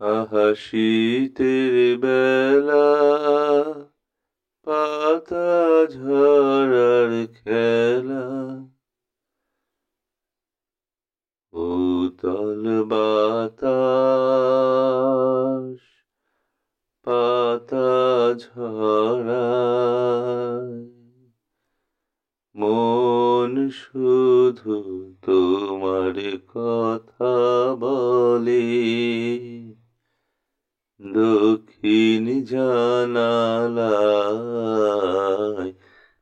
আহা বেলা পাতা ঝরার খেলা। উতল বাতাস পাতা ঝরায়। মন শুধু তোমার কথা বলে। দক্ষিণ জানালা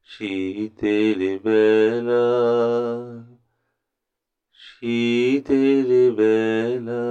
শীতের বেলা শীতের বেলা।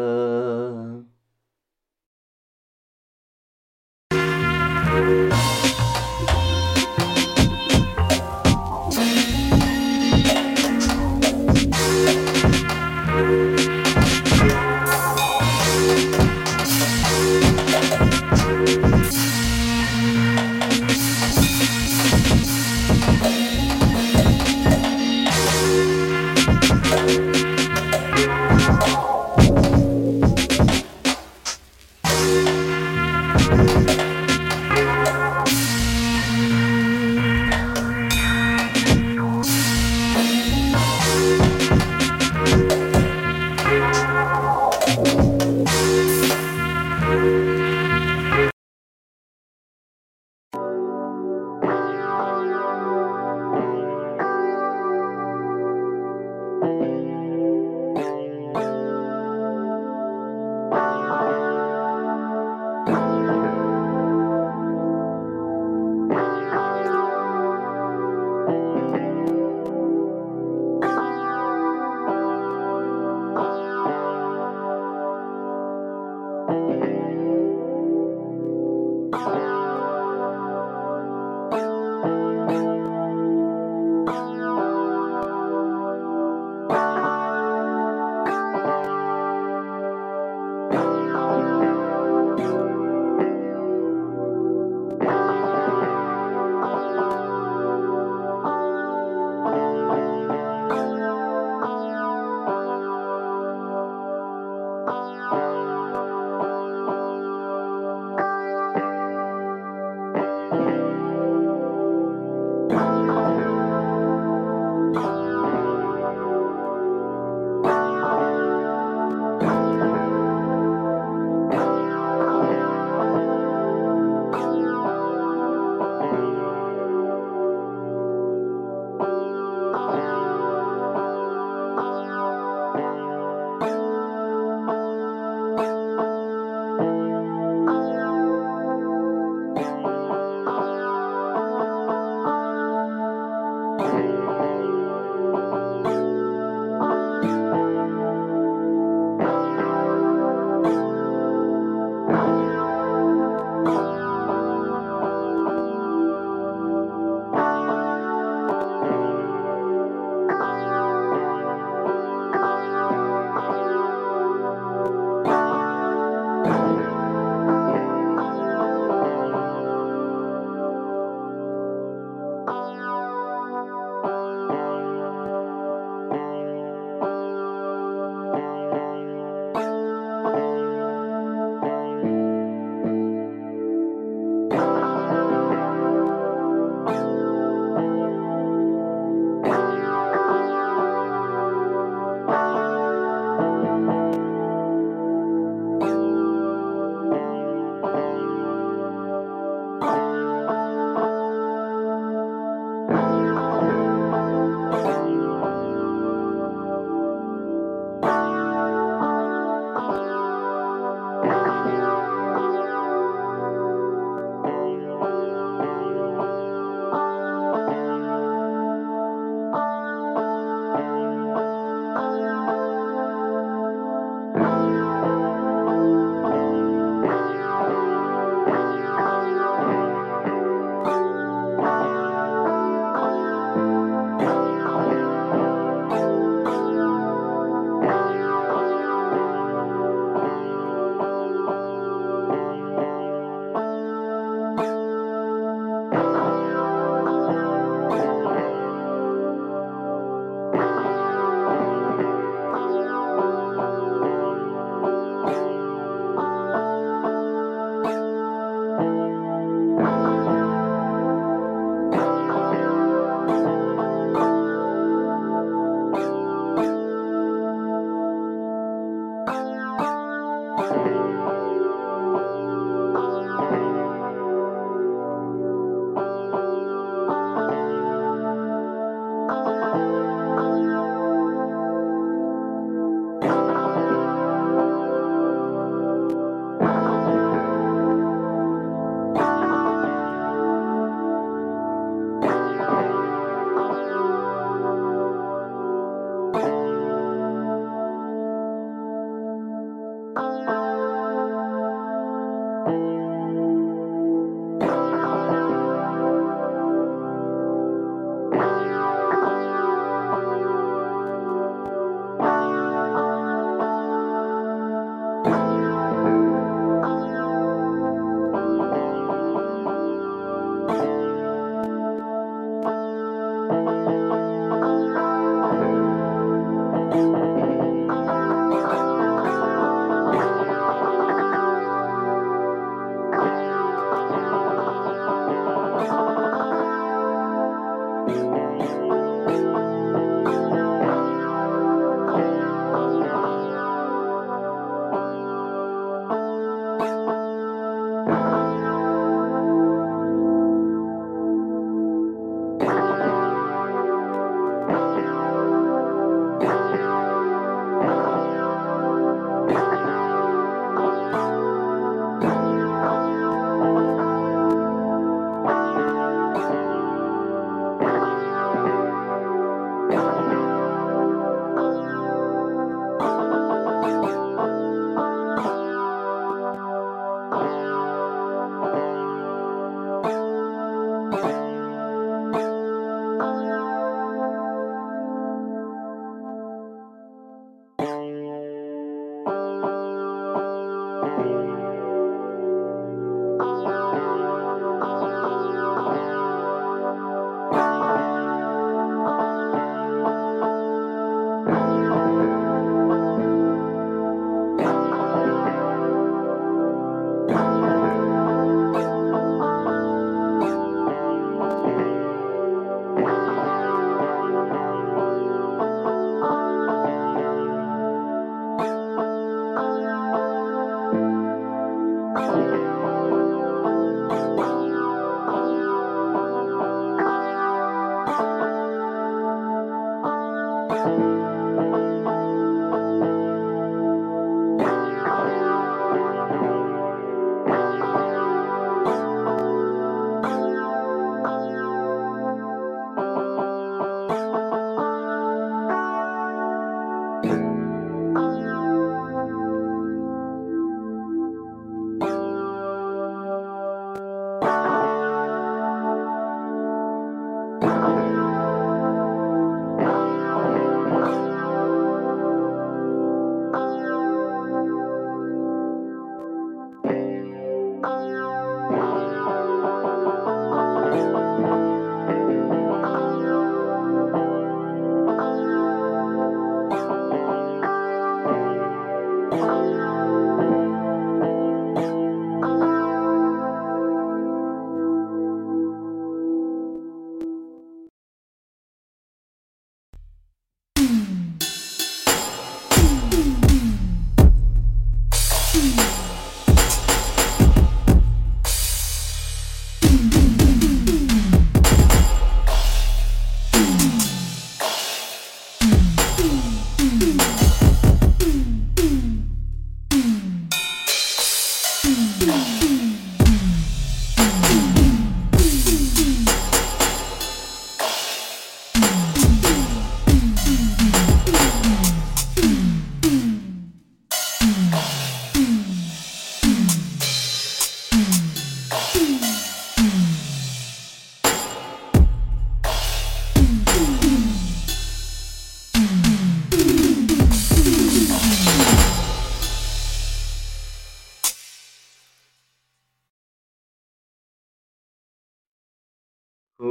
Mm-hmm.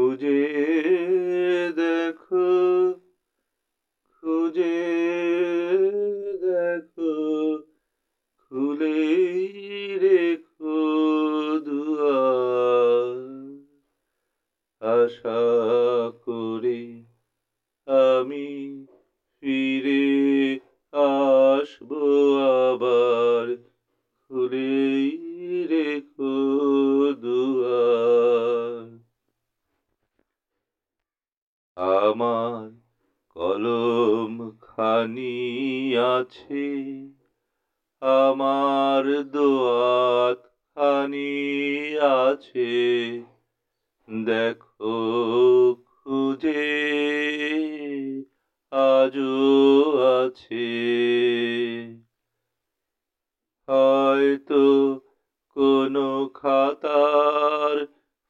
খুঁজে দেখো খুঁজে দেখো খুলে আছে আমার দোয়াত খানি আছে। দেখো খুঁজে আজও আছে। হয়তো কোনো খাতার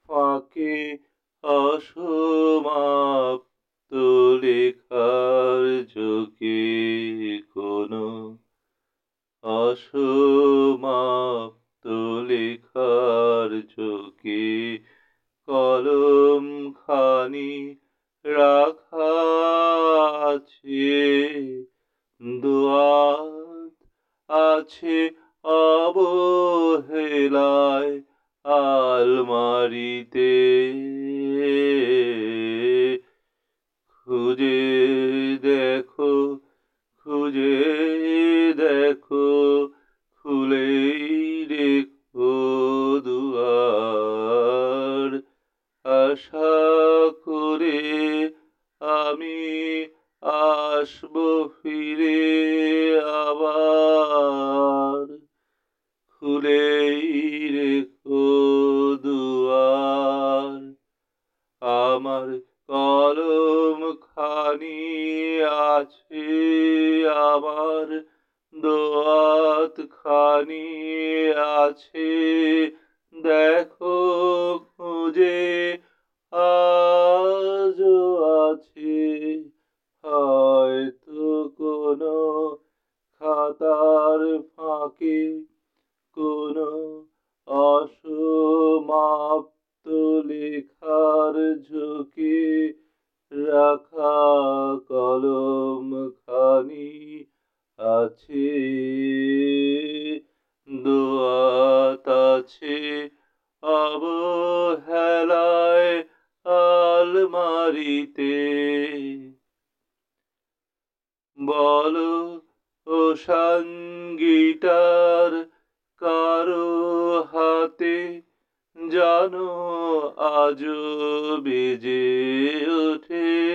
ফাঁকে অসমাপ্ত লেখার ঝোঁকে কোনো অসমাপ্ত আশা করে আমি আসব ফিরে আবার। খুলেই রেখো দুয়ার। আমার কলম খানি আছে, আমার দোয়াত খানি আছে। দেখো খুঁজে আজও বেজে ওঠে।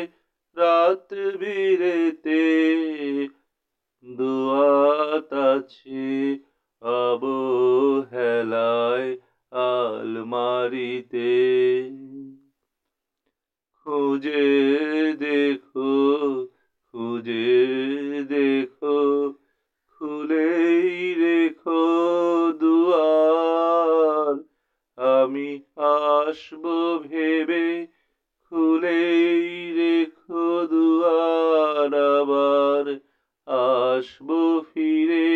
ভেবে খুলেই রেখো দুয়ার, আবার আসব ফিরে।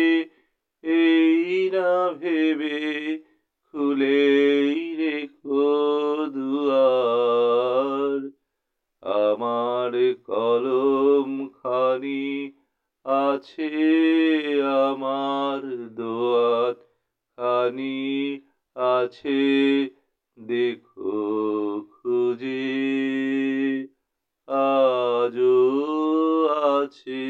এই না ভেবে খুলেই রেখো দুয়ার। আমার কলম খানি আছে আমার দোয়াত, খানি আছে দেখো খুঁজে আজও আছে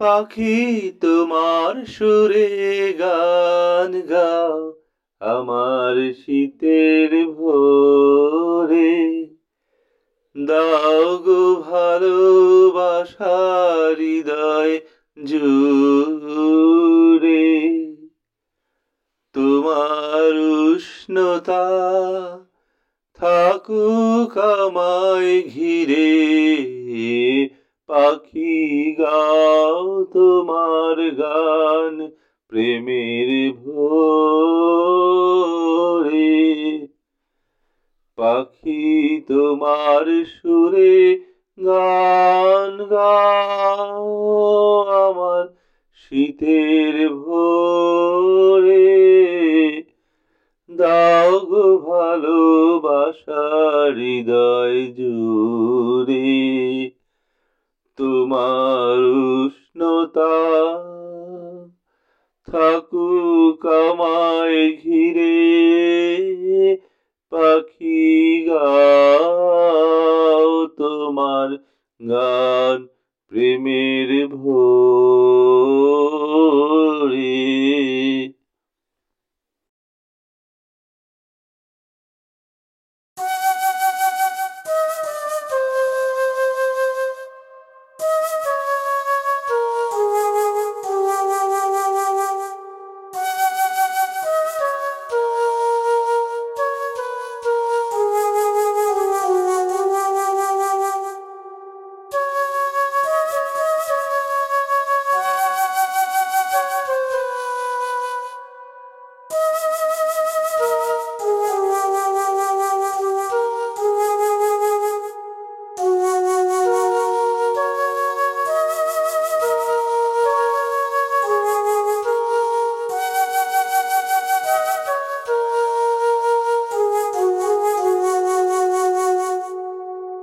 পাখি তোমার সুরে গান গাও, আমার শীতের ভোরে। দাও গো ভালোবাসার হৃদয় জুড়ে। তোমার উষ্ণতা থাকুক আমায় ঘিরে, পাখি থাকুক আমায় ঘিরে। পাখি